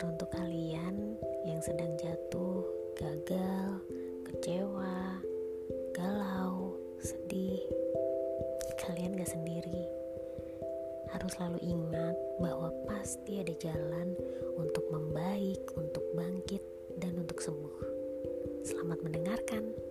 untuk kalian yang sedang jatuh, gagal, kecewa, galau, sedih, kalian gak sendiri. Harus selalu ingat bahwa pasti ada jalan untuk membaik, untuk bangkit, dan untuk sembuh. Selamat mendengarkan.